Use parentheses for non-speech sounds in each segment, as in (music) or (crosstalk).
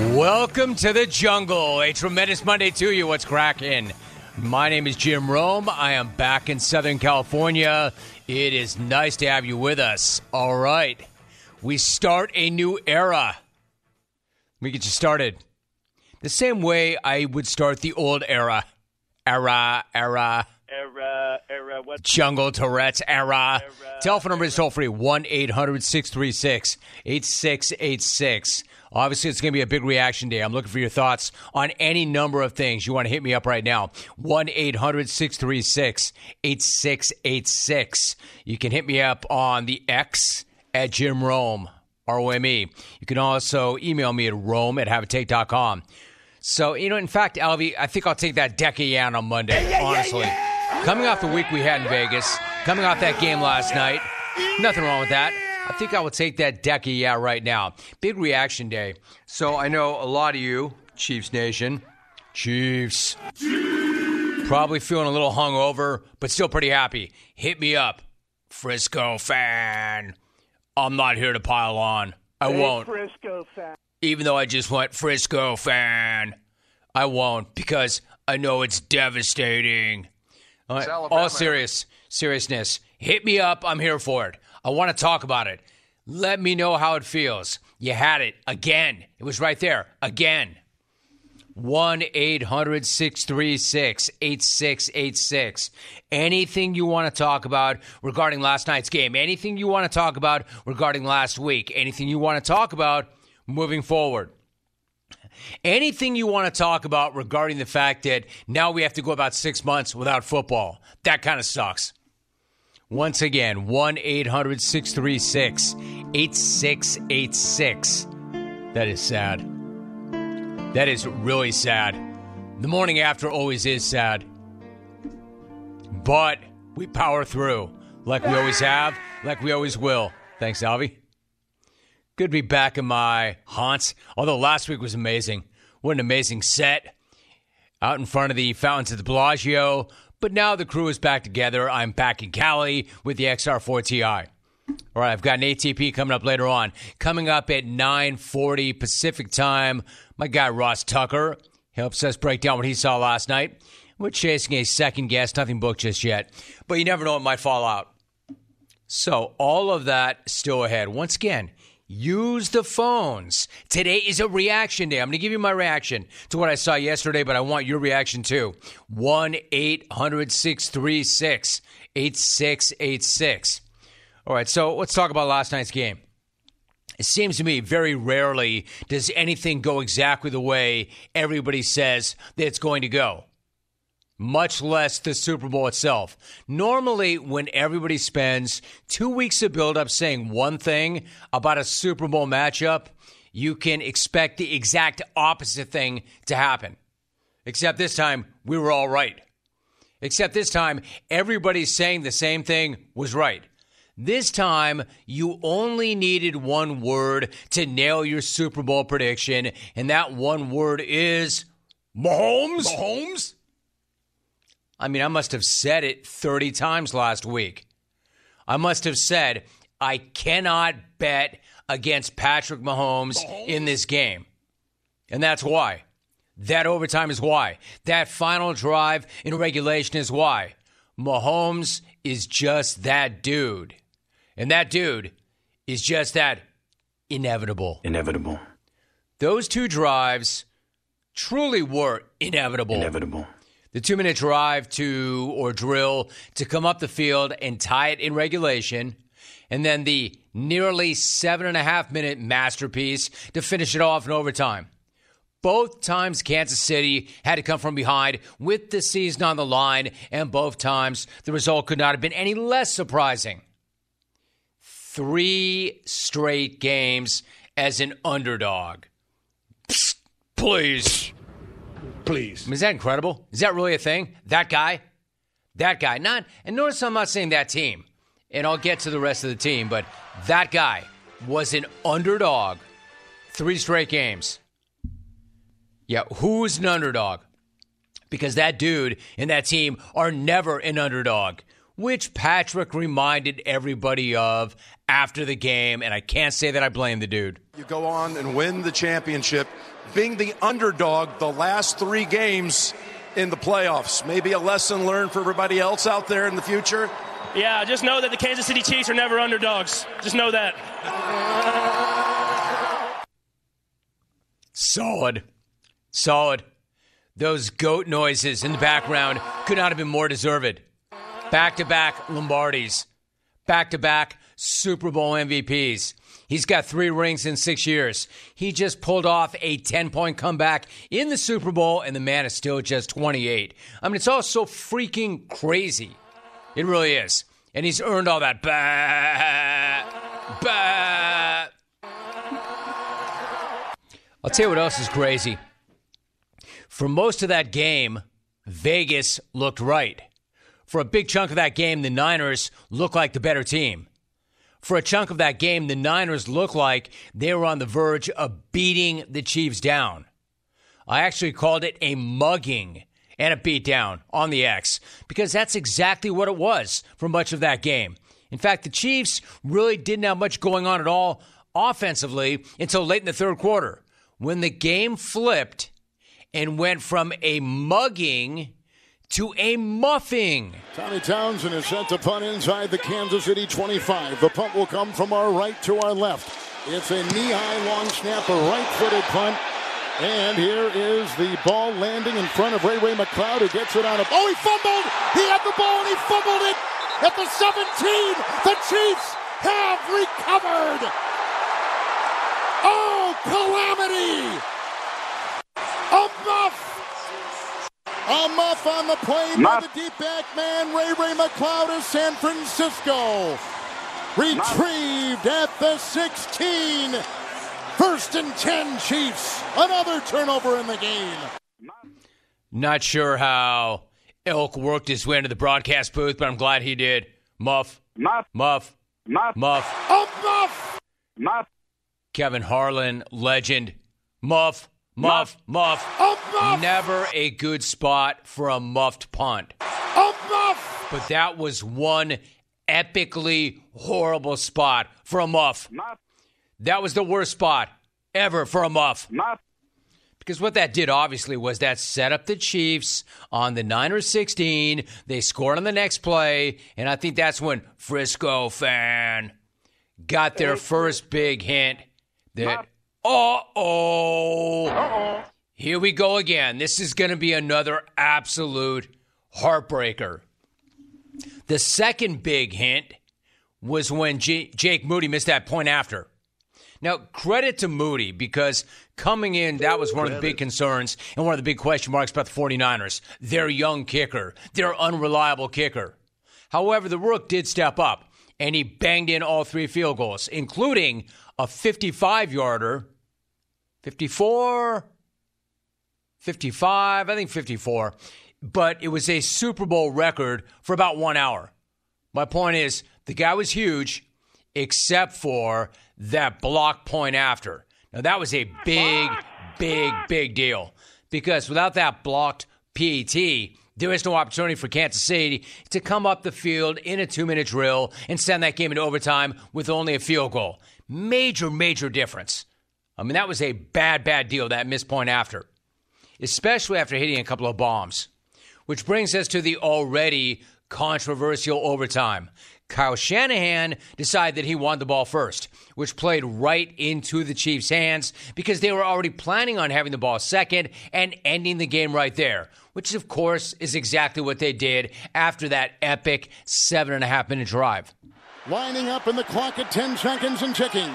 Welcome to the jungle. A tremendous Monday to you. What's cracking? My name is Jim Rome. I am back in Southern California. It is nice to have you with us. All right. We start a new era. Let me get you started the same way I would start the old era. Era, era. Era, era, what? Jungle Tourette's era. Telephone number is toll free 1 800 636 8686. Obviously, it's going to be a big reaction day. I'm looking for your thoughts on any number of things. You want to hit me up right now. 1 800 636 8686. You can hit me up on the X at Jim Rome, R O M E. You can also email me at rome at haveatake.com. So, you know, in fact, Alvy, I think I'll take that yan on Monday, honestly. Coming off the week we had in Vegas, coming off that game last night, nothing wrong with that. I think I will take that decky yeah right now. Big reaction day. So I know a lot of you, Chiefs Nation, Chiefs, probably feeling a little hungover, but still pretty happy. Hit me up, Frisco fan. I'm not here to pile on. I won't. Frisco fan. Even though I just went Frisco fan, I won't because I know it's devastating. All, right, all serious seriousness. Hit me up. I'm here for it. I want to talk about it. Let me know how it feels. You had it again. It was right there again. 1 800 636 8686. Anything you want to talk about regarding last night's game, anything you want to talk about regarding last week, anything you want to talk about moving forward. Anything you want to talk about regarding the fact that now we have to go about six months without football. That kind of sucks. Once again, 1 800 636 8686. That is sad. That is really sad. The morning after always is sad. But we power through like we always have, like we always will. Thanks, Alvy. Good to be back in my haunts. Although last week was amazing. What an amazing set out in front of the fountains at the Bellagio. But now the crew is back together. I'm back in Cali with the XR4 Ti. All right, I've got an ATP coming up later on. Coming up at 9:40 Pacific time, my guy Ross Tucker helps us break down what he saw last night. We're chasing a second guest, nothing booked just yet, but you never know it might fall out. So all of that still ahead. Once again, Use the phones. Today is a reaction day. I'm going to give you my reaction to what I saw yesterday, but I want your reaction too. 1 800 636 8686. All right, so let's talk about last night's game. It seems to me very rarely does anything go exactly the way everybody says that it's going to go much less the Super Bowl itself. Normally, when everybody spends two weeks of build-up saying one thing about a Super Bowl matchup, you can expect the exact opposite thing to happen. Except this time, we were all right. Except this time, everybody saying the same thing was right. This time, you only needed one word to nail your Super Bowl prediction, and that one word is Mahomes. Mahomes? I mean, I must have said it 30 times last week. I must have said, I cannot bet against Patrick Mahomes, Mahomes, in this game. And that's why. That overtime is why. That final drive in regulation is why. Mahomes is just that dude. And that dude is just that inevitable. Inevitable. Those two drives truly were inevitable. Inevitable the two minute drive to or drill to come up the field and tie it in regulation, and then the nearly seven and a half minute masterpiece to finish it off in overtime. Both times Kansas City had to come from behind with the season on the line, and both times the result could not have been any less surprising. Three straight games as an underdog. Psst, please. Please. Is that incredible? Is that really a thing? That guy? That guy. Not and notice I'm not saying that team. And I'll get to the rest of the team, but that guy was an underdog three straight games. Yeah, who's an underdog? Because that dude and that team are never an underdog. which Patrick reminded everybody of after the game, and I can't say that I blame the dude. You go on and win the championship, being the underdog the last three games in the playoffs. Maybe a lesson learned for everybody else out there in the future. Yeah, just know that the Kansas City Chiefs are never underdogs. Just know that. Solid. Solid. Those goat noises in the background could not have been more deserved. Back to back Lombardis, back to back Super Bowl MVPs. He's got three rings in six years. He just pulled off a 10 point comeback in the Super Bowl, and the man is still just 28. I mean, it's all so freaking crazy. It really is. And he's earned all that. Bah, bah. I'll tell you what else is crazy. For most of that game, Vegas looked right. For a big chunk of that game, the Niners looked like the better team. For a chunk of that game, the Niners looked like they were on the verge of beating the Chiefs down. I actually called it a mugging and a beatdown on the X because that's exactly what it was for much of that game. In fact, the Chiefs really didn't have much going on at all offensively until late in the third quarter when the game flipped and went from a mugging to a muffing. Tommy Townsend is set to punt inside the Kansas City 25. The punt will come from our right to our left. It's a knee-high long snap, a right-footed punt. And here is the ball landing in front of Ray Ray McCloud, who gets it on a. Oh, he fumbled! He had the ball and he fumbled it at the 17. The Chiefs have recovered. Oh, calamity! A muff! A muff on the play by the deep back man, Ray Ray McCloud of San Francisco. Retrieved at the 16. First and 10 Chiefs. Another turnover in the game. Not sure how Elk worked his way into the broadcast booth, but I'm glad he did. Muff. Muff. Muff. Muff. Muff. A muff! Muff. Kevin Harlan, legend. Muff. Muff. Muff. A muff! Never a good spot for a muffed punt. A muff! But that was one epically horrible spot for a muff. Muff. That was the worst spot ever for a muff. Muff. Because what that did obviously was that set up the Chiefs on the Niners 16. They scored on the next play, and I think that's when Frisco fan got their first big hint that, uh oh, here we go again. This is going to be another absolute heartbreaker. The second big hint was when Jake Moody missed that point after. Now, credit to Moody because coming in, that was one of the big concerns and one of the big question marks about the 49ers. Their young kicker, their unreliable kicker. However, the Rook did step up and he banged in all three field goals, including a 55 yarder, 54, 55, I think 54. But it was a Super Bowl record for about one hour. My point is, the guy was huge, except for that block point after. Now, that was a big, big, big deal because without that blocked PAT, there is no opportunity for Kansas City to come up the field in a two minute drill and send that game into overtime with only a field goal. Major, major difference. I mean, that was a bad, bad deal, that missed point after, especially after hitting a couple of bombs. Which brings us to the already controversial overtime. Kyle Shanahan decided that he wanted the ball first, which played right into the Chiefs' hands because they were already planning on having the ball second and ending the game right there, which, of course, is exactly what they did after that epic seven and a half minute drive. Lining up in the clock at 10 seconds and ticking.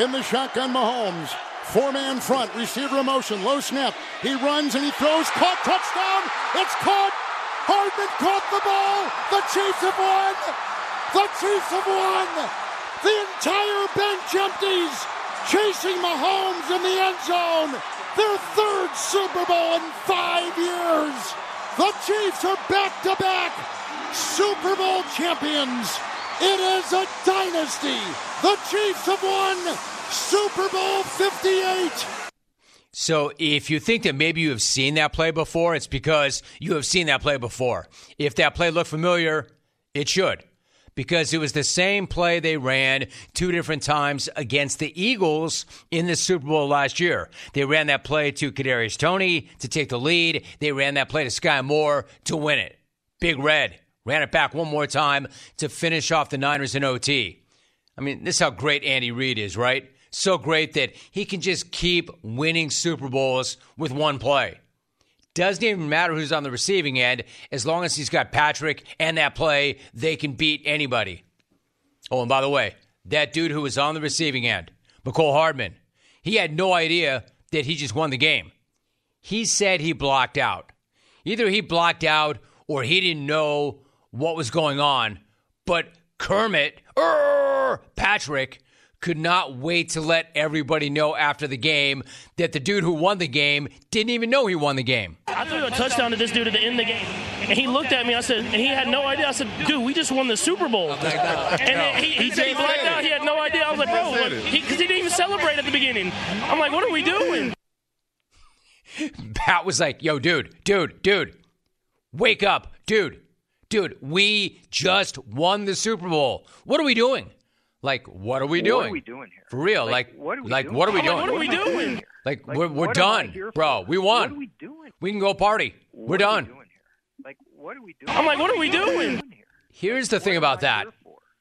In the shotgun, Mahomes. Four man front, receiver motion, low snap. He runs and he throws, caught, touchdown. It's caught. Hardman caught the ball. The Chiefs have won. The Chiefs have won. The entire bench empties, chasing Mahomes in the end zone. Their third Super Bowl in five years. The Chiefs are back to back Super Bowl champions. It is a dynasty. The Chiefs have won Super Bowl 58. So if you think that maybe you have seen that play before, it's because you have seen that play before. If that play looked familiar, It should. Because it was the same play they ran two different times against the Eagles in the Super Bowl last year. They ran that play to Kadarius Toney to take the lead. They ran that play to Skyy Moore to win it. Big Red ran it back one more time to finish off the Niners in OT. I mean, this is how great Andy Reid is, right? So great that he can just keep winning Super Bowls with one play. Doesn't even matter who's on the receiving end. As long as he's got Patrick and that play, they can beat anybody. Oh, and by the way, that dude who was on the receiving end, Mecole Hardman, he had no idea that he just won the game. He said he blocked out. Either he blocked out or he didn't know what was going on. But Kermit, er, Patrick, could not wait to let everybody know after the game that the dude who won the game didn't even know he won the game. I threw a touchdown to this dude at the end of the game. And he looked at me, I said, and he had no idea. I said, dude, we just won the Super Bowl. And then he, he said he blacked out. He had no idea. I was like, bro, because he, 'cause he didn't even celebrate at the beginning. I'm like, what are we doing? (laughs) Pat was like, yo, dude, dude, dude, wake up, dude, dude, we just won the Super Bowl. What are we doing? Like, what are we doing? What are we doing here? For real, like, Like, what are we like, doing? what are we I'm like, doing? what are we doing? Like, Like, we're, we're what am I done, bro. We won. What are we doing? We can go party. We're done. we? Like, what are we doing? I'm like, what are we doing? here? Here's the thing What am about that.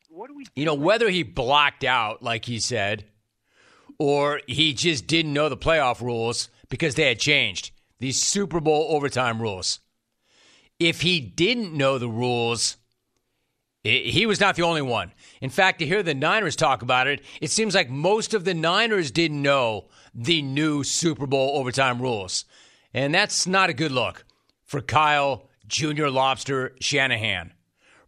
What are we You know, whether he blocked out, like he said, or he just didn't know the playoff rules because they had changed these Super Bowl overtime rules. If he didn't know the rules, he was not the only one. In fact, to hear the Niners talk about it, it seems like most of the Niners didn't know the new Super Bowl overtime rules. And that's not a good look for Kyle Jr. Lobster Shanahan.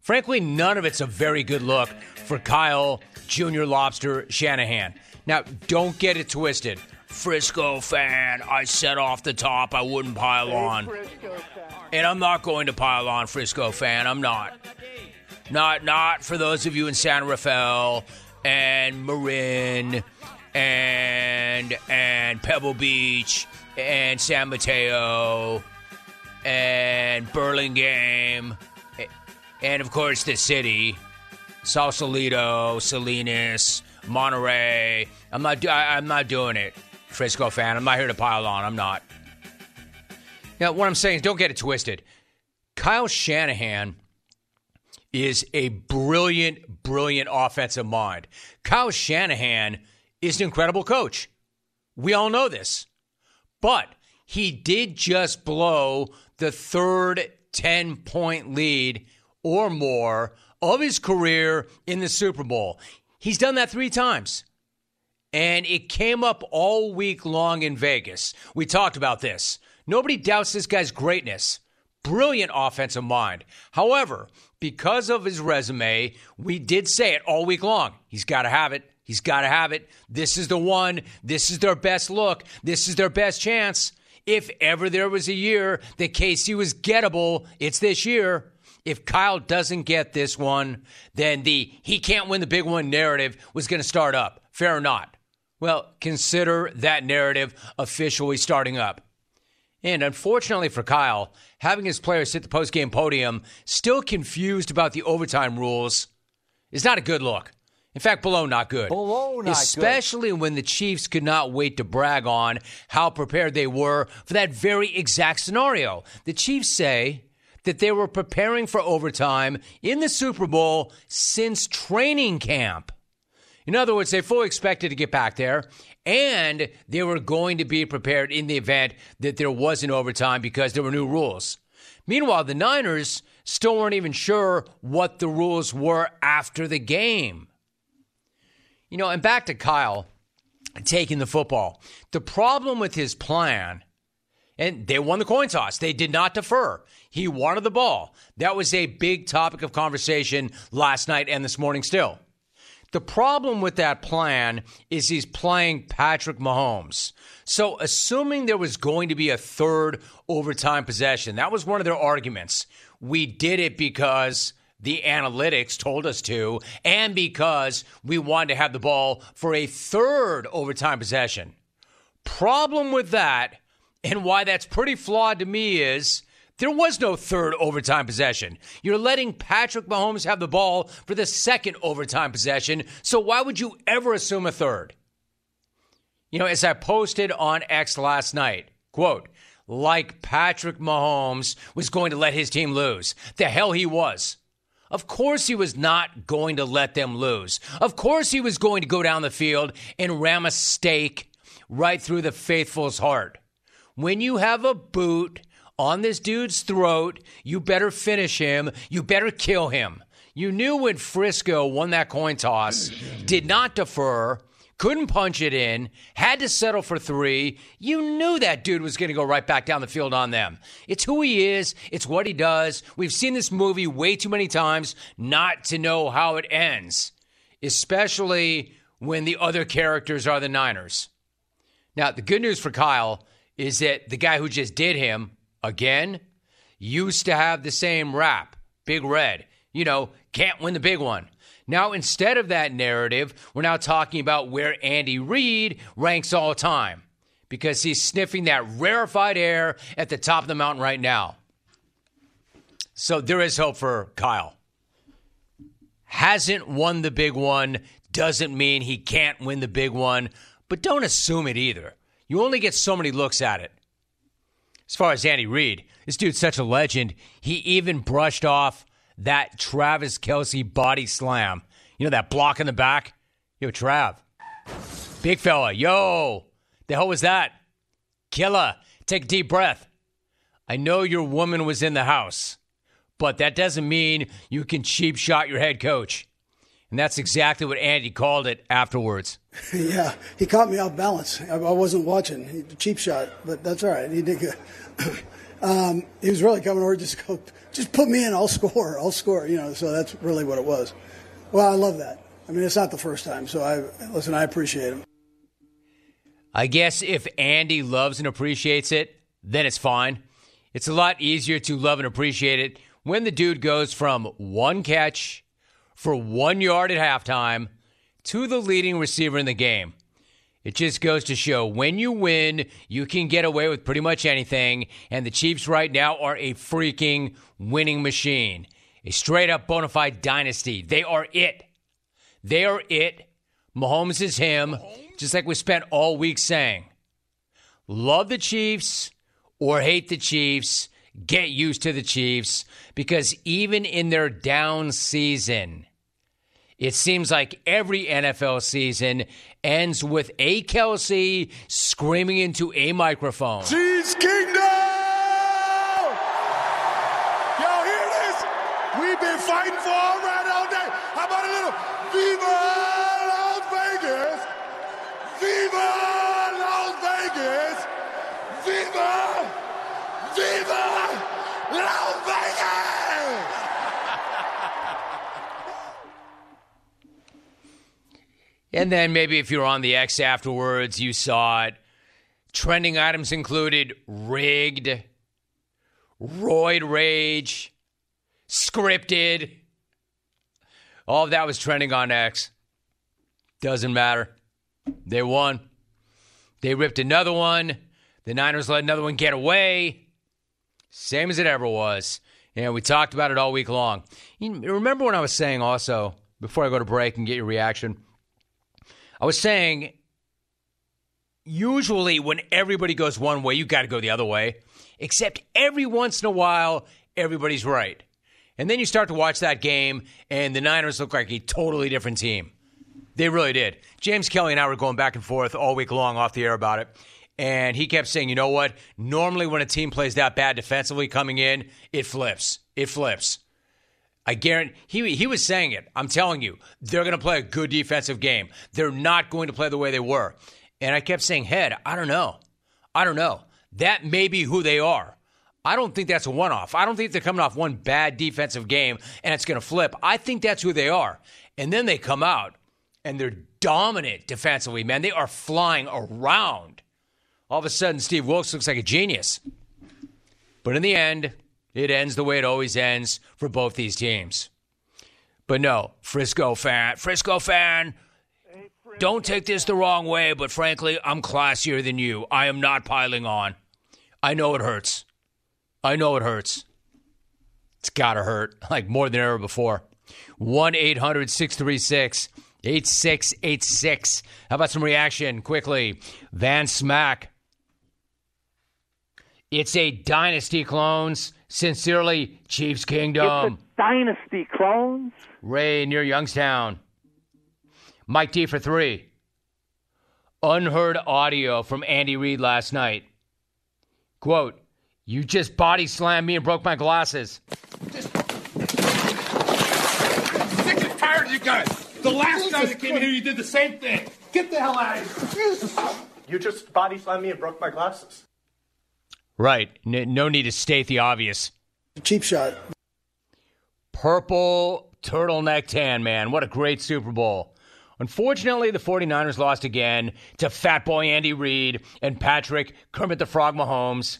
Frankly, none of it's a very good look for Kyle Jr. Lobster Shanahan. Now, don't get it twisted. Frisco fan, I said off the top I wouldn't pile on. And I'm not going to pile on Frisco fan. I'm not. Not not for those of you in San Rafael and Marin and and Pebble Beach and San Mateo and Burlingame and of course the city, Sausalito, Salinas, Monterey. I'm not. I, I'm not doing it, Frisco fan. I'm not here to pile on. I'm not. Now, what I'm saying is, don't get it twisted. Kyle Shanahan is a brilliant, brilliant offensive mind. Kyle Shanahan is an incredible coach. We all know this. But he did just blow the third 10 point lead or more of his career in the Super Bowl. He's done that three times. And it came up all week long in Vegas. We talked about this. Nobody doubts this guy's greatness. Brilliant offensive mind. However, because of his resume, we did say it all week long. He's got to have it. He's got to have it. This is the one. This is their best look. This is their best chance. If ever there was a year that KC was gettable, it's this year. If Kyle doesn't get this one, then the he can't win the big one narrative was going to start up. Fair or not? Well, consider that narrative officially starting up. And unfortunately for Kyle, having his players hit the postgame podium still confused about the overtime rules is not a good look. In fact, below not good. Below not good. Especially when the Chiefs could not wait to brag on how prepared they were for that very exact scenario. The Chiefs say that they were preparing for overtime in the Super Bowl since training camp. In other words, they fully expected to get back there, and they were going to be prepared in the event that there was an overtime because there were new rules. Meanwhile, the Niners still weren't even sure what the rules were after the game. You know, and back to Kyle taking the football. The problem with his plan, and they won the coin toss, they did not defer. He wanted the ball. That was a big topic of conversation last night and this morning still. The problem with that plan is he's playing Patrick Mahomes. So, assuming there was going to be a third overtime possession, that was one of their arguments. We did it because the analytics told us to, and because we wanted to have the ball for a third overtime possession. Problem with that, and why that's pretty flawed to me, is There was no third overtime possession. You're letting Patrick Mahomes have the ball for the second overtime possession, so why would you ever assume a third? You know, as I posted on X last night, quote, like Patrick Mahomes was going to let his team lose. The hell he was. Of course, he was not going to let them lose. Of course, he was going to go down the field and ram a stake right through the faithful's heart. When you have a boot on this dude's throat, you better finish him. You better kill him. You knew when Frisco won that coin toss, did not defer, couldn't punch it in, had to settle for three. You knew that dude was going to go right back down the field on them. It's who he is, it's what he does. We've seen this movie way too many times not to know how it ends, especially when the other characters are the Niners. Now, the good news for Kyle is that the guy who just did him, again, used to have the same rap, Big Red. You know, can't win the big one. Now, instead of that narrative, we're now talking about where Andy Reid ranks all time because he's sniffing that rarefied air at the top of the mountain right now. So there is hope for Kyle. Hasn't won the big one doesn't mean he can't win the big one, but don't assume it either. You only get so many looks at it. As far as Andy Reid, this dude's such a legend. He even brushed off that Travis Kelce body slam. You know, that block in the back? Yo, Trav. Big fella. Yo. The hell was that? Killer. Take a deep breath. I know your woman was in the house, but that doesn't mean you can cheap shot your head coach. And that's exactly what Andy called it afterwards. (laughs) yeah, he caught me off balance. I, I wasn't watching. He, cheap shot, but that's all right. He did good. (coughs) um, he was really coming over just go, just put me in. I'll score. I'll score. You know, so that's really what it was. Well, I love that. I mean, it's not the first time. So I listen. I appreciate him. I guess if Andy loves and appreciates it, then it's fine. It's a lot easier to love and appreciate it when the dude goes from one catch for one yard at halftime to the leading receiver in the game. It just goes to show when you win, you can get away with pretty much anything. And the Chiefs right now are a freaking winning machine. A straight up bona fide dynasty. They are it. They are it. Mahomes is him, just like we spent all week saying. Love the Chiefs or hate the Chiefs. Get used to the Chiefs because even in their down season, it seems like every NFL season ends with a Kelce screaming into a microphone. Chiefs Kingdom! Y'all hear this? We've been fighting for all right all day. How about a little Viva Las Vegas? Viva Las Vegas! Viva! Viva Las Vegas! And then maybe if you're on the X afterwards, you saw it. Trending items included rigged, roid rage, scripted. All of that was trending on X. Doesn't matter. They won. They ripped another one. The Niners let another one get away. Same as it ever was. And we talked about it all week long. You remember when I was saying also, before I go to break and get your reaction, I was saying, usually when everybody goes one way, you got to go the other way. Except every once in a while, everybody's right. And then you start to watch that game, and the Niners look like a totally different team. They really did. James Kelly and I were going back and forth all week long off the air about it. And he kept saying, you know what? Normally, when a team plays that bad defensively coming in, it flips. It flips. I guarantee he he was saying it. I'm telling you, they're going to play a good defensive game. They're not going to play the way they were. And I kept saying, "Head, I don't know. I don't know. That may be who they are. I don't think that's a one-off. I don't think they're coming off one bad defensive game and it's going to flip. I think that's who they are. And then they come out and they're dominant defensively, man. They are flying around. All of a sudden, Steve Wilks looks like a genius. But in the end, it ends the way it always ends for both these teams. But no, Frisco fan, Frisco fan, don't take this the wrong way, but frankly, I'm classier than you. I am not piling on. I know it hurts. I know it hurts. It's got to hurt, (laughs) like more than ever before. 1 800 636 8686. How about some reaction quickly? Van Smack. It's a dynasty clones. Sincerely, Chiefs Kingdom. It's a dynasty clones. Ray near Youngstown. Mike D for three. Unheard audio from Andy Reid last night. Quote, you just body slammed me and broke my glasses. Sick and tired of you guys. The last time you came here, you did the same thing. Get the hell out of here. You just body slammed me and broke my glasses. Right. N- no need to state the obvious. Cheap shot. Purple turtleneck tan, man. What a great Super Bowl. Unfortunately, the 49ers lost again to Fat Boy Andy Reid and Patrick Kermit the Frog Mahomes.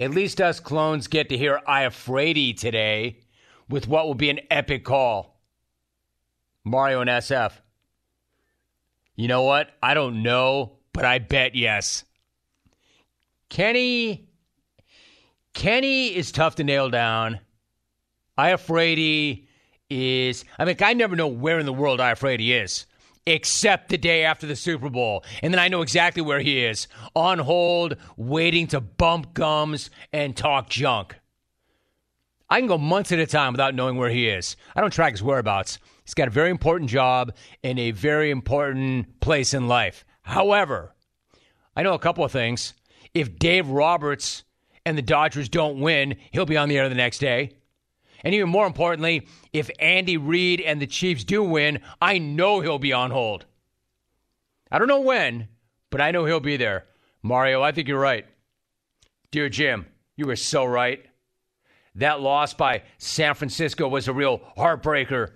At least us clones get to hear Iafrate today with what will be an epic call. Mario and SF. You know what? I don't know, but I bet yes. Kenny Kenny is tough to nail down. Iafrate is I mean I never know where in the world Iafrate is except the day after the Super Bowl. And then I know exactly where he is on hold, waiting to bump gums and talk junk. I can go months at a time without knowing where he is. I don't track his whereabouts. He's got a very important job in a very important place in life. However, I know a couple of things. If Dave Roberts and the Dodgers don't win, he'll be on the air the next day. And even more importantly, if Andy Reid and the Chiefs do win, I know he'll be on hold. I don't know when, but I know he'll be there. Mario, I think you're right. Dear Jim, you were so right. That loss by San Francisco was a real heartbreaker.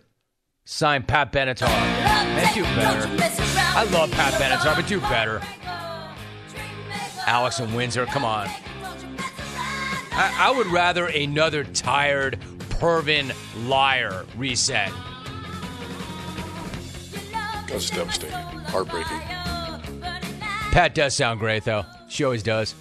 Signed Pat Benatar. And do better. I love Pat Benatar, but do better. Alex and Windsor, come on. I, I would rather another tired Pervin liar reset. That's devastating. Heartbreaking. Pat does sound great, though. She always does.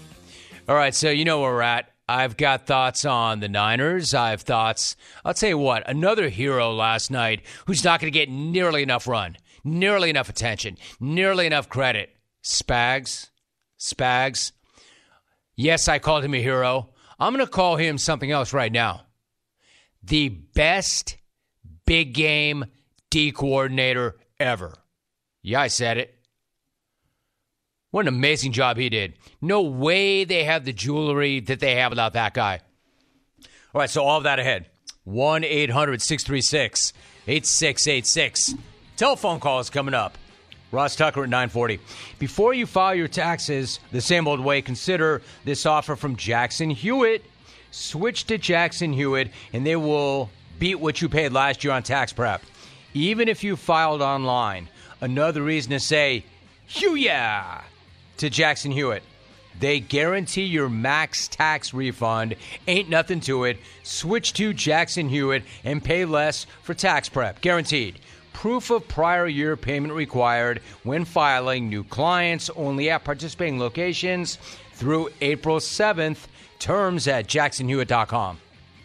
All right, so you know where we're at. I've got thoughts on the Niners. I have thoughts. I'll tell you what, another hero last night who's not going to get nearly enough run, nearly enough attention, nearly enough credit. Spags. Spags. Yes, I called him a hero. I'm going to call him something else right now. The best big game D coordinator ever. Yeah, I said it. What an amazing job he did. No way they have the jewelry that they have without that guy. All right, so all of that ahead. 1 800 636 8686. Telephone calls coming up. Ross Tucker at 940. Before you file your taxes the same old way, consider this offer from Jackson Hewitt. Switch to Jackson Hewitt, and they will beat what you paid last year on tax prep. Even if you filed online. Another reason to say, Hew yeah! to Jackson Hewitt. They guarantee your max tax refund. Ain't nothing to it. Switch to Jackson Hewitt and pay less for tax prep. Guaranteed. Proof of prior year payment required when filing new clients only at participating locations through April 7th. Terms at jacksonhewitt.com.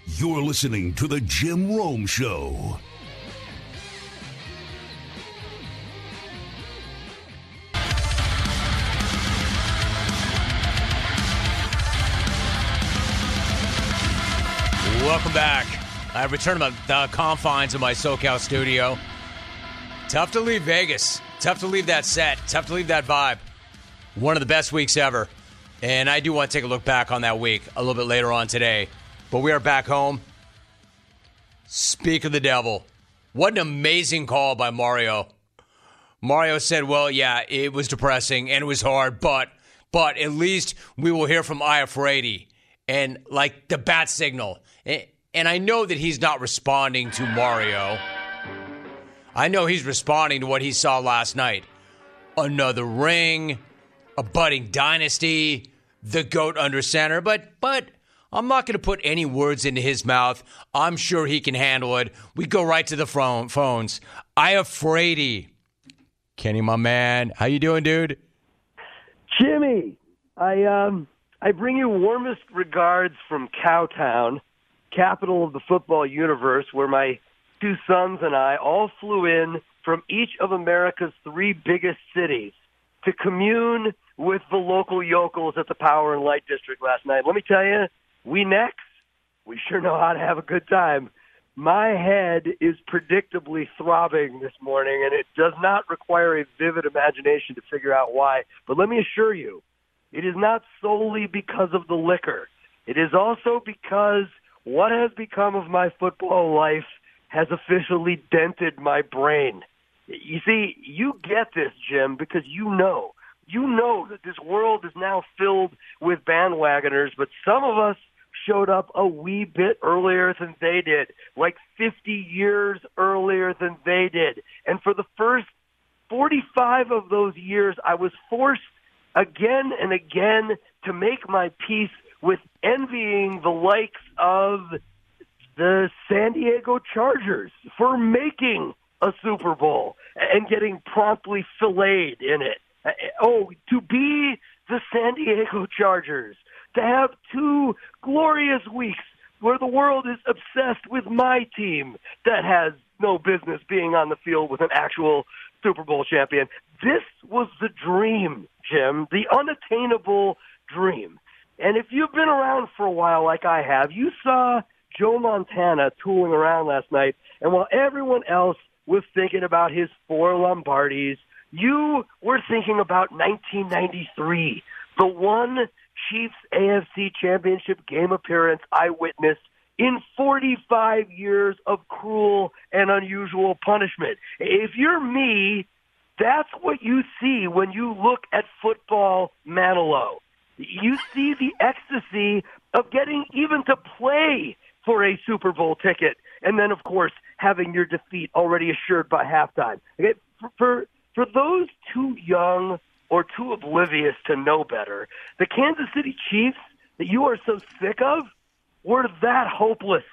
You're listening to The Jim Rome Show. Welcome back. I return to the confines of my SoCal studio. Tough to leave Vegas. Tough to leave that set. Tough to leave that vibe. One of the best weeks ever. And I do want to take a look back on that week a little bit later on today. But we are back home. Speak of the devil. What an amazing call by Mario. Mario said, "Well, yeah, it was depressing and it was hard, but but at least we will hear from Iafrate and like the bat signal." And I know that he's not responding to Mario. I know he's responding to what he saw last night. Another ring, a budding dynasty, the goat under center, but but I'm not going to put any words into his mouth. I'm sure he can handle it. We go right to the phone, phones. Iafrate. Kenny, my man, how you doing, dude? Jimmy, I um, I bring you warmest regards from Cowtown, capital of the football universe, where my two sons and I all flew in from each of America's three biggest cities to commune with the local yokels at the Power and Light District last night. Let me tell you, we next, we sure know how to have a good time. My head is predictably throbbing this morning, and it does not require a vivid imagination to figure out why. But let me assure you, it is not solely because of the liquor. It is also because what has become of my football life has officially dented my brain. You see, you get this, Jim, because you know. You know that this world is now filled with bandwagoners, but some of us showed up a wee bit earlier than they did, like 50 years earlier than they did. And for the first 45 of those years, I was forced again and again to make my peace with envying the likes of the San Diego Chargers for making a Super Bowl and getting promptly filleted in it. Uh, oh, to be the San Diego Chargers, to have two glorious weeks where the world is obsessed with my team that has no business being on the field with an actual Super Bowl champion. This was the dream, Jim, the unattainable dream. And if you've been around for a while like I have, you saw Joe Montana tooling around last night, and while everyone else was thinking about his four Lombardis, you were thinking about 1993, the one Chiefs AFC Championship game appearance I witnessed in 45 years of cruel and unusual punishment. If you're me, that's what you see when you look at football Manilow. You see the ecstasy of getting even to play for a Super Bowl ticket, and then of course having your defeat already assured by halftime. Okay? For, for for those too young or too oblivious to know better, the Kansas City Chiefs that you are so sick of were that hopeless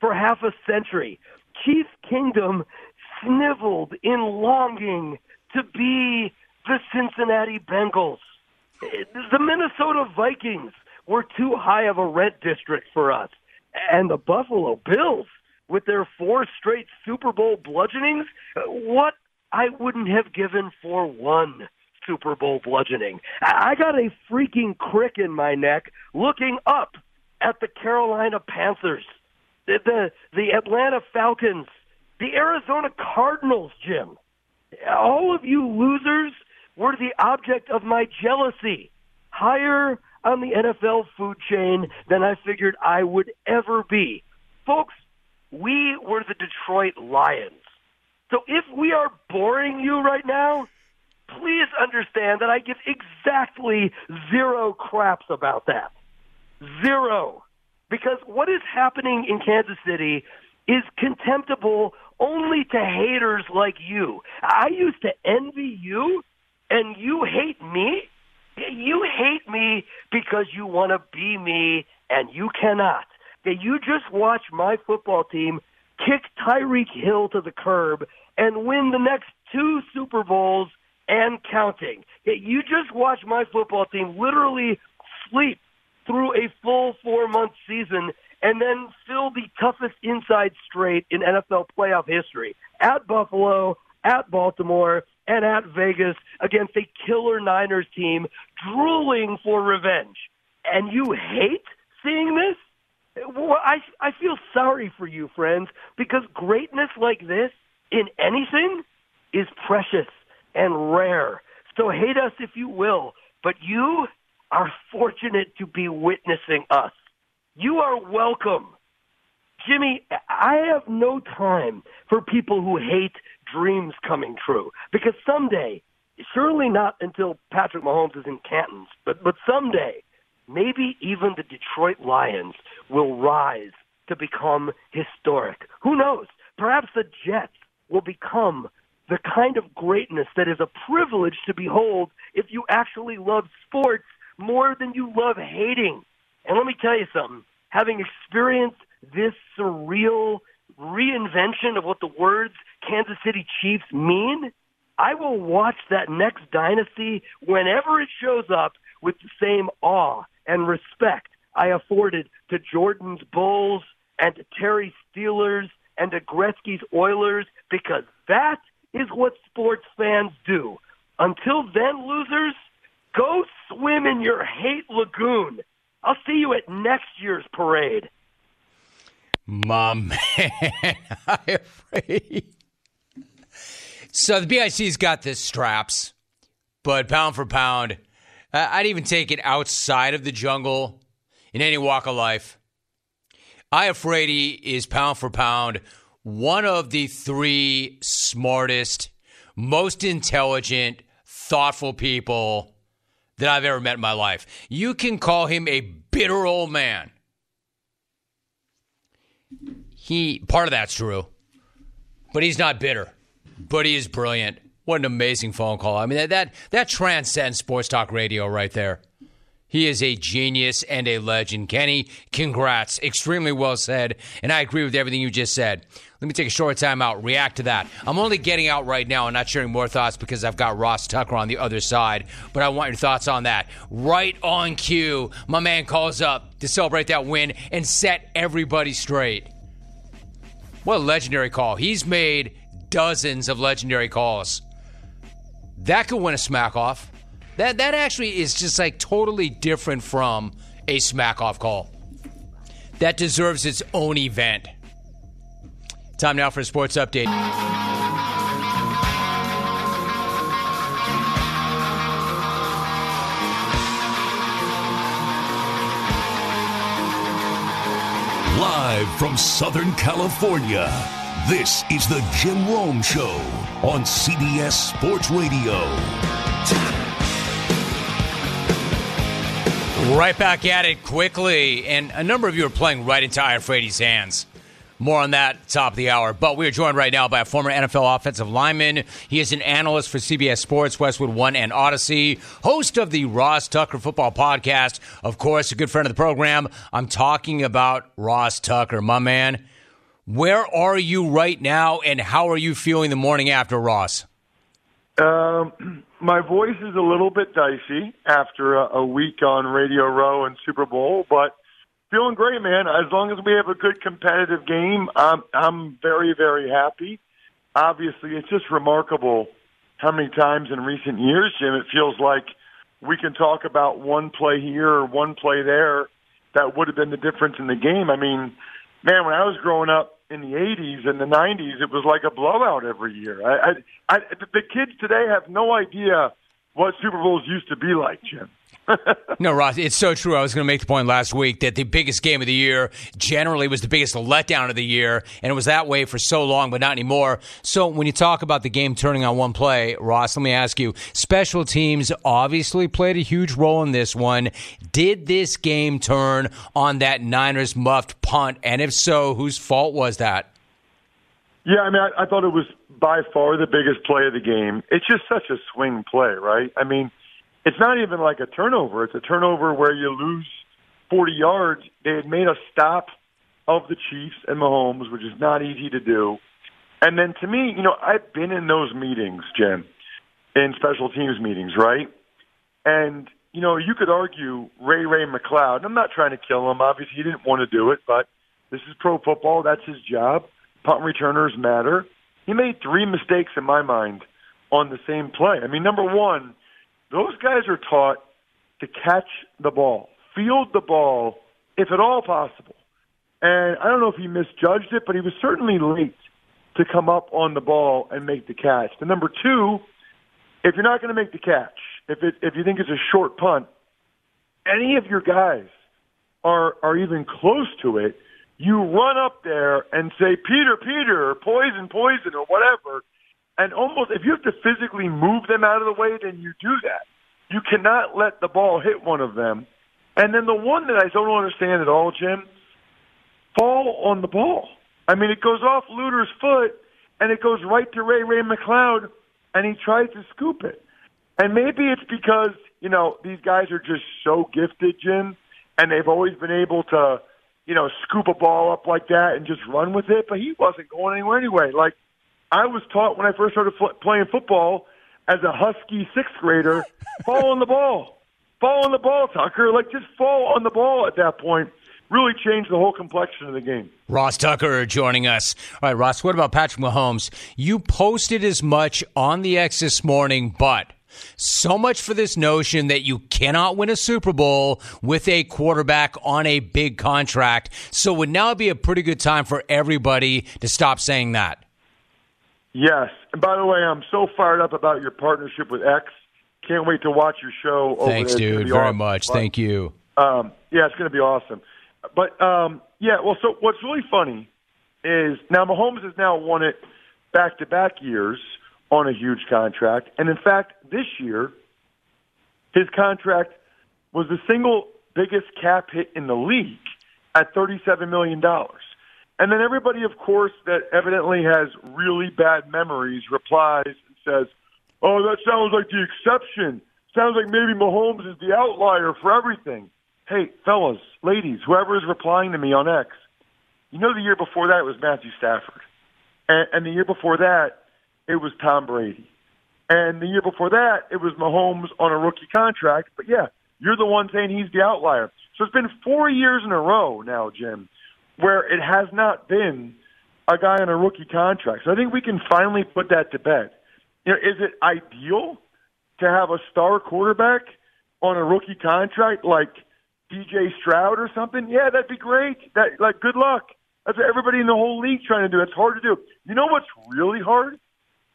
for half a century. Chiefs Kingdom sniveled in longing to be the Cincinnati Bengals. The Minnesota Vikings were too high of a rent district for us. And the Buffalo Bills, with their four straight Super Bowl bludgeonings, what I wouldn't have given for one Super Bowl bludgeoning. I got a freaking crick in my neck looking up at the Carolina Panthers, the the, the Atlanta Falcons, the Arizona Cardinals, Jim. All of you losers were the object of my jealousy. Higher on the NFL food chain than I figured I would ever be. Folks, we were the Detroit Lions. So if we are boring you right now, please understand that I give exactly zero craps about that. Zero. Because what is happening in Kansas City is contemptible only to haters like you. I used to envy you, and you hate me? You hate me because you want to be me, and you cannot. That You just watch my football team kick Tyreek Hill to the curb and win the next two Super Bowls and counting. That You just watch my football team literally sleep through a full four month season and then fill the toughest inside straight in NFL playoff history at Buffalo, at Baltimore, and at Vegas against a killer Niners team drooling for revenge. And you hate seeing this? Well, I, I feel sorry for you, friends, because greatness like this in anything is precious and rare. So hate us if you will, but you are fortunate to be witnessing us. You are welcome. Jimmy, I have no time for people who hate dreams coming true because someday, surely not until Patrick Mahomes is in Canton's, but, but someday, maybe even the Detroit Lions will rise to become historic. Who knows? Perhaps the Jets will become the kind of greatness that is a privilege to behold if you actually love sports more than you love hating. And let me tell you something. Having experienced this surreal reinvention of what the words Kansas City Chiefs mean, I will watch that next dynasty whenever it shows up with the same awe and respect I afforded to Jordan's Bulls and to Terry Steelers and to Gretzky's Oilers because that is what sports fans do. Until then, losers, go swim in your hate lagoon. I'll see you at next year's parade. My (laughs) man, I (laughs) afraid. So the BIC's got this straps, but pound for pound, I'd even take it outside of the jungle in any walk of life. Iafrate is pound for pound one of the three smartest, most intelligent, thoughtful people that I've ever met in my life. You can call him a bitter old man. He part of that's true, but he's not bitter. But he is brilliant. What an amazing phone call! I mean that that, that transcends sports talk radio right there. He is a genius and a legend. Kenny, congrats. Extremely well said. And I agree with everything you just said. Let me take a short time out, react to that. I'm only getting out right now and not sharing more thoughts because I've got Ross Tucker on the other side, but I want your thoughts on that. Right on cue, my man calls up to celebrate that win and set everybody straight. What a legendary call. He's made dozens of legendary calls. That could win a smack off. That that actually is just like totally different from a smack off call. That deserves its own event. Time now for a sports update. Live from Southern California, this is the Jim Rome Show on CBS Sports Radio. Right back at it quickly, and a number of you are playing right into Iafrate's hands. More on that top of the hour. But we are joined right now by a former NFL offensive lineman. He is an analyst for CBS Sports, Westwood One, and Odyssey, host of the Ross Tucker Football Podcast. Of course, a good friend of the program. I'm talking about Ross Tucker, my man. Where are you right now, and how are you feeling the morning after, Ross? Um, (clears throat) my voice is a little bit dicey after a, a week on Radio Row and Super Bowl, but feeling great, man. As long as we have a good competitive game, I'm I'm very very happy. Obviously, it's just remarkable how many times in recent years, Jim, it feels like we can talk about one play here or one play there that would have been the difference in the game. I mean, man, when I was growing up in the 80s and the 90s, it was like a blowout every year. I, I, I, the kids today have no idea what Super Bowls used to be like, Jim. (laughs) no, Ross, it's so true. I was going to make the point last week that the biggest game of the year generally was the biggest letdown of the year, and it was that way for so long, but not anymore. So when you talk about the game turning on one play, Ross, let me ask you special teams obviously played a huge role in this one. Did this game turn on that Niners muffed punt? And if so, whose fault was that? Yeah, I mean, I, I thought it was by far the biggest play of the game. It's just such a swing play, right? I mean, it's not even like a turnover. It's a turnover where you lose 40 yards. They had made a stop of the Chiefs and Mahomes, which is not easy to do. And then to me, you know, I've been in those meetings, Jim, in special teams meetings, right? And, you know, you could argue Ray Ray McCloud. I'm not trying to kill him. Obviously, he didn't want to do it, but this is pro football. That's his job. Punt returners matter. He made three mistakes in my mind on the same play. I mean, number one, those guys are taught to catch the ball, field the ball, if at all possible. And I don't know if he misjudged it, but he was certainly late to come up on the ball and make the catch. The number two, if you're not going to make the catch, if it if you think it's a short punt, any of your guys are are even close to it, you run up there and say Peter, Peter, or poison, poison, or whatever, and almost if you have to physically move them out of the way, then you do that. You cannot let the ball hit one of them. And then the one that I don't understand at all, Jim, fall on the ball. I mean, it goes off Luter's foot and it goes right to Ray Ray McCloud, and he tries to scoop it. And maybe it's because you know these guys are just so gifted, Jim, and they've always been able to, you know, scoop a ball up like that and just run with it. But he wasn't going anywhere anyway. Like I was taught when I first started fl- playing football as a husky sixth grader, fall on the ball. fall on the ball, Tucker. Like just fall on the ball at that point. Really changed the whole complexion of the game. Ross Tucker joining us. All right, Ross, what about Patrick Mahomes? You posted as much on the X this morning, but so much for this notion that you cannot win a Super Bowl with a quarterback on a big contract. So would now be a pretty good time for everybody to stop saying that. Yes. And by the way, I'm so fired up about your partnership with X. Can't wait to watch your show. Thanks, dude. Very awesome. much. Thank you. Um, yeah, it's going to be awesome. But um, yeah, well, so what's really funny is now Mahomes has now won it back to back years on a huge contract. And in fact, this year, his contract was the single biggest cap hit in the league at $37 million. And then everybody, of course, that evidently has really bad memories replies and says, Oh, that sounds like the exception. Sounds like maybe Mahomes is the outlier for everything. Hey, fellas, ladies, whoever is replying to me on X, you know the year before that was Matthew Stafford. And, and the year before that, it was Tom Brady. And the year before that, it was Mahomes on a rookie contract. But yeah, you're the one saying he's the outlier. So it's been four years in a row now, Jim, where it has not been a guy on a rookie contract. So I think we can finally put that to bed. You know, is it ideal to have a star quarterback on a rookie contract like CJ Stroud or something? Yeah, that'd be great. That like good luck. That's what everybody in the whole league trying to do. It's hard to do. You know what's really hard?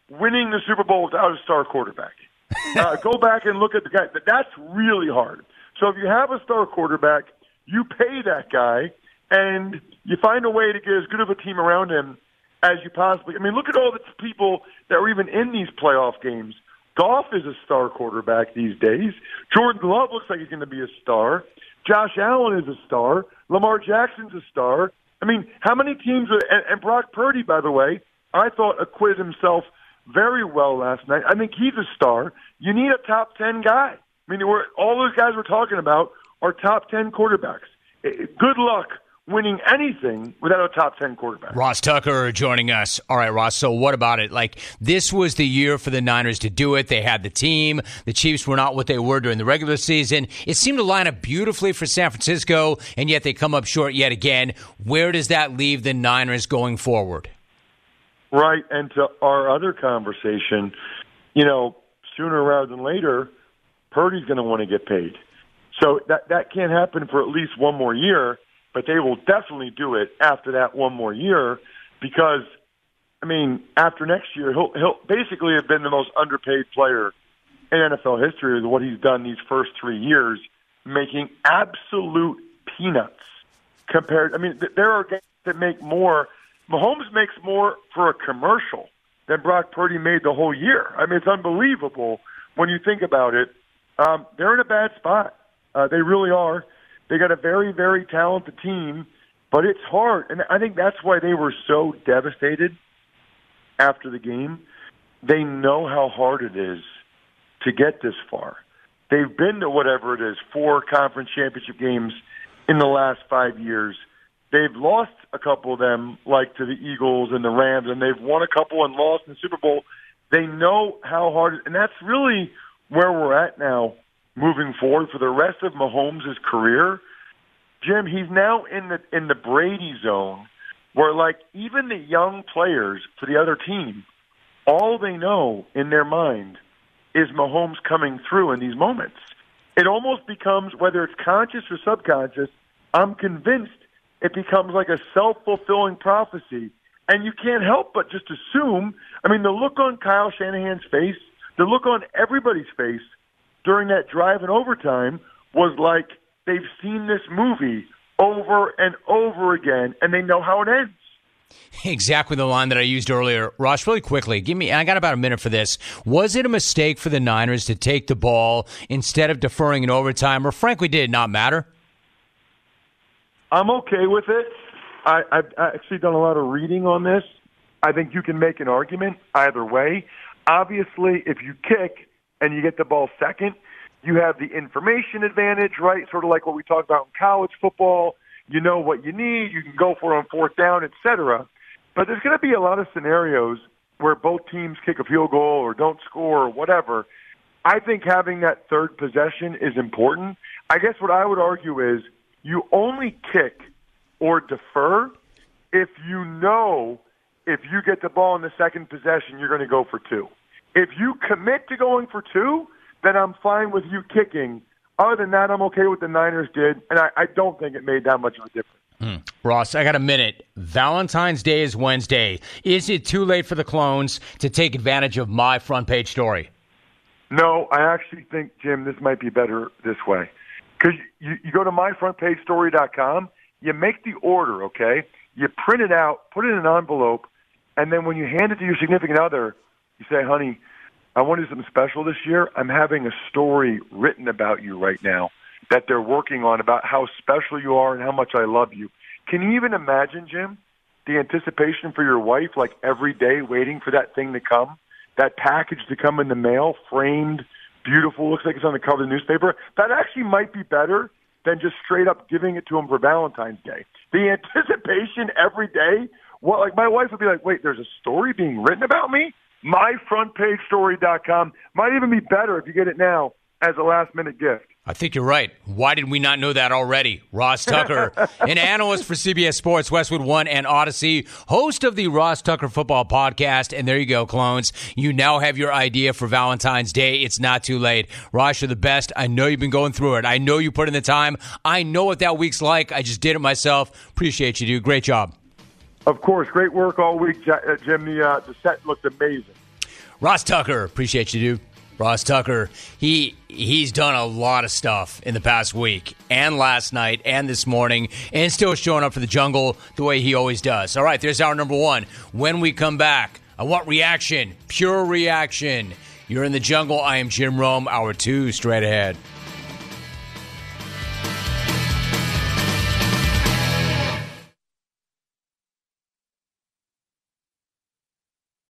winning the Super Bowl without a star quarterback. (laughs) uh, go back and look at the guy. That's really hard. So if you have a star quarterback, you pay that guy, and you find a way to get as good of a team around him as you possibly. I mean, look at all the people that are even in these playoff games. Goff is a star quarterback these days. Jordan Love looks like he's going to be a star. Josh Allen is a star. Lamar Jackson's a star. I mean, how many teams? Are, and, and Brock Purdy, by the way, I thought acquitted himself very well last night. I think he's a star. You need a top 10 guy. I mean, all those guys we're talking about are top 10 quarterbacks. Eh, eh, good luck winning anything without a top 10 quarterback. Ross Tucker joining us. All right, Ross. So, what about it? Like, this was the year for the Niners to do it. They had the team. The Chiefs were not what they were during the regular season. It seemed to line up beautifully for San Francisco, and yet they come up short yet again. Where does that leave the Niners going forward? Right. And to our other conversation, you know, sooner rather than later, Purdy's going to want to get paid. So that that can't happen for at least one more year, but they will definitely do it after that one more year because I mean, after next year, he'll he'll basically have been the most underpaid player in NFL history with what he's done these first three years, making absolute peanuts compared. I mean, there are guys that make more Mahomes makes more for a commercial than Brock Purdy made the whole year. I mean, it's unbelievable when you think about it. Um, they're in a bad spot. Uh, they really are. They got a very, very talented team, but it's hard. And I think that's why they were so devastated after the game. They know how hard it is to get this far. They've been to whatever it is, four conference championship games in the last five years. They've lost a couple of them, like to the Eagles and the Rams, and they've won a couple and lost in the Super Bowl. They know how hard, and that's really where we're at now, moving forward for the rest of Mahomes' career. Jim, he's now in the in the Brady zone, where like even the young players for the other team, all they know in their mind is Mahomes coming through in these moments. It almost becomes whether it's conscious or subconscious. I'm convinced it becomes like a self fulfilling prophecy. And you can't help but just assume. I mean, the look on Kyle Shanahan's face, the look on everybody's face during that drive in overtime was like they've seen this movie over and over again, and they know how it ends. (laughs) Exactly the line that I used earlier. Ross, really quickly, give me, I got about a minute for this. Was it a mistake for the Niners to take the ball instead of deferring in overtime, or frankly, did it not matter? I'm okay with it. I, I've actually done a lot of reading on this. I think you can make an argument either way. Obviously, if you kick and you get the ball second, you have the information advantage, right? Sort of like what we talked about in college football. You know what you need. You can go for on fourth down, etc. But there's going to be a lot of scenarios where both teams kick a field goal or don't score or whatever. I think having that third possession is important. I guess what I would argue is you only kick or defer if you know if you get the ball in the second possession, you're going to go for two. If you commit to going for two, then I'm fine with you kicking. Other than that, I'm okay with the Niners did, and I, I don't think it made that much of a difference. Hmm. Ross, I got a minute. Valentine's Day is Wednesday. Is it too late for the clones to take advantage of my front page story? No, I actually think, Jim, this might be better this way. Because you, you go to myfrontpagestory.com, you make the order, okay? You print it out, put it in an envelope, and then when you hand it to your significant other, you say, honey, I want to do something special this year. I'm having a story written about you right now that they're working on about how special you are and how much I love you. Can you even imagine, Jim, the anticipation for your wife, like every day waiting for that thing to come, that package to come in the mail, framed, beautiful, looks like it's on the cover of the newspaper? That actually might be better than just straight up giving it to them for Valentine's Day. The (laughs) anticipation every day. What, like my wife would be like, wait, there's a story being written about me? MyFrontPageStory.com might even be better if you get it now as a last minute gift. I think you're right. Why did we not know that already? Ross Tucker, (laughs) an analyst for CBS Sports, Westwood One, and Odyssey, host of the Ross Tucker Football Podcast. And there you go, clones. You now have your idea for Valentine's Day. It's not too late. Ross, you're the best. I know you've been going through it. I know you put in the time. I know what that week's like. I just did it myself. Appreciate you, dude. Great job. Of course, great work all week, uh, Jim. The, uh, the set looked amazing. Ross Tucker, appreciate you, dude. Ross Tucker, he he's done a lot of stuff in the past week and last night and this morning and still showing up for the jungle the way he always does. All right, there's our number 1. When we come back, I want reaction, pure reaction. You're in the jungle. I am Jim Rome. Hour 2 straight ahead.